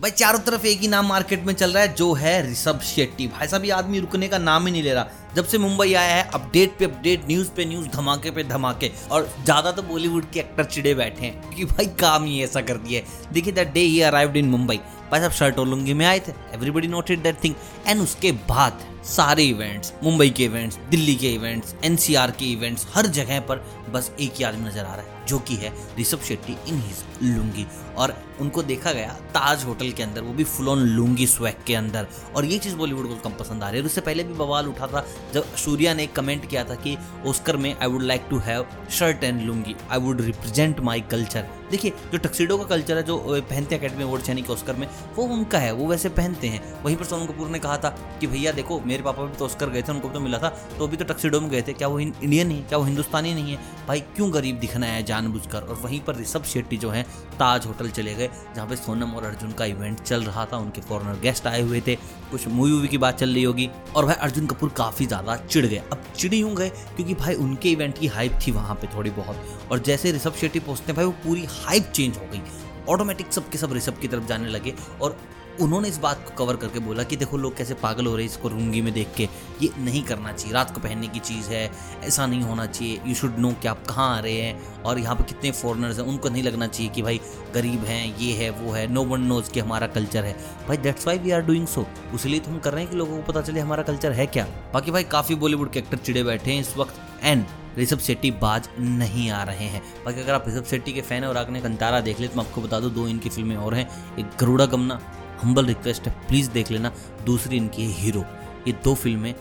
भाई, चारों तरफ़ एक ही नाम मार्केट में चल रहा है, जो है ऋषभ शेट्टी। भाई साहब, ये आदमी रुकने का नाम ही नहीं ले रहा। जब से मुंबई आया है अपडेट पे अपडेट न्यूज़ पे न्यूज़ धमाके पे धमाके। और ज़्यादा तो बॉलीवुड के एक्टर चिड़े बैठे हैं, क्योंकि भाई काम ही ऐसा कर दिया है। देखिए that day he arrived in Mumbai भाई साहब शर्ट और लुंगी में आए थे। Everybody noted that thing and उसके बाद सारे इवेंट्स मुंबई के इवेंट्स दिल्ली के इवेंट्स एनसीआर के इवेंट्स हर जगह पर बस एक ही आदमी नज़र आ रहा है, जो कि है ऋषभ शेट्टी इन हिज लुंगी। और उनको देखा गया ताज होटल के अंदर, वो भी फुल ऑन लुंगी स्वैग के अंदर। और ये चीज़ बॉलीवुड को कम पसंद आ रही है। उससे पहले भी बवाल उठा था जब सूर्या ने कमेंट किया था कि ओस्कर में I would like to have shirt and lungi. I would represent my culture देखिए, जो टक्सीडो का कल्चर है, जो पहनते हैं अकेडमी अवार्ड यानी कि ऑस्कर में, वो उनका है, वो वैसे पहनते हैं। वहीं पर सोनम कपूर ने कहा था कि भैया देखो, मेरे पापा भी तो ऑस्कर गए थे, उनको तो मिला था तो अभी तो टक्सीडो में गए थे। क्या वो इंडियन नहीं क्या वो हिंदुस्तानी नहीं है? भाई, क्यों गरीब दिखना है जानबूझकर? और वहीं पर ऋषभ शेट्टी जो है, ताज होटल चले गए, जहाँ पे सोनम और अर्जुन का इवेंट चल रहा था। उनके फॉरनर गेस्ट आए हुए थे। कुछ मूवी वूवी की बात चल रही होगी। और भाई, अर्जुन कपूर काफ़ी ज़्यादा चिड़ गए। अब चिड़ी यूँ गए क्योंकि भाई उनके इवेंट की हाइप थी वहाँ पे थोड़ी बहुत। और जैसे ऋषभ शेट्टी पहुँचते भाई वो पूरी हाइप चेंज हो गई। ऑटोमेटिक सबके सब ऋषभ की तरफ़ जाने लगे और उन्होंने इस बात को कवर करके बोला कि देखो, लोग कैसे पागल हो रहे हैं इसको रूँगी में देख के। ये नहीं करना चाहिए। रात को पहनने की चीज़ है, ऐसा नहीं होना चाहिए। यू शुड नो कि आप कहाँ आ रहे हैं और यहाँ पर कितने फॉरनर्स हैं। उनको नहीं लगना चाहिए कि भाई गरीब हैं, ये है, वो है। नो वन नोज़ कि हमारा कल्चर है। भाई that's why we are doing so इसलिए तो हम कर रहे हैं कि लोगों को पता चले हमारा कल्चर है क्या। बाकी भाई, काफ़ी बॉलीवुड के एक्टर चिड़े बैठे हैं इस वक्त। एंड ऋषभ शेट्टी बाज नहीं आ रहे हैं। बाकी अगर आप ऋषभ शेट्टी के फ़ैन है और आपने कंतारा देख ले तो मैं आपको बता दूँ, दो इनकी फ़िल्में और हैं। एक गरुड़ा गमना हम्बल रिक्वेस्ट है प्लीज़ देख लेना दूसरी इनकी है हीरो ये दो फ़िल्में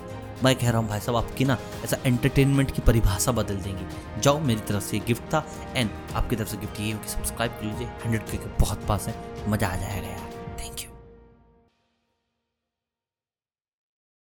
मैं कह रहा हूँ, भाई साहब, आपकी ना ऐसा एंटरटेनमेंट की परिभाषा बदल देंगी। जाओ, मेरी तरफ़ से ये गिफ्ट था एंड आपकी तरफ़ से गिफ्ट ये हो कि सब्सक्राइब कर लीजिए। हंड्रेड के बहुत पास है। मज़ा आ जाएगा यार।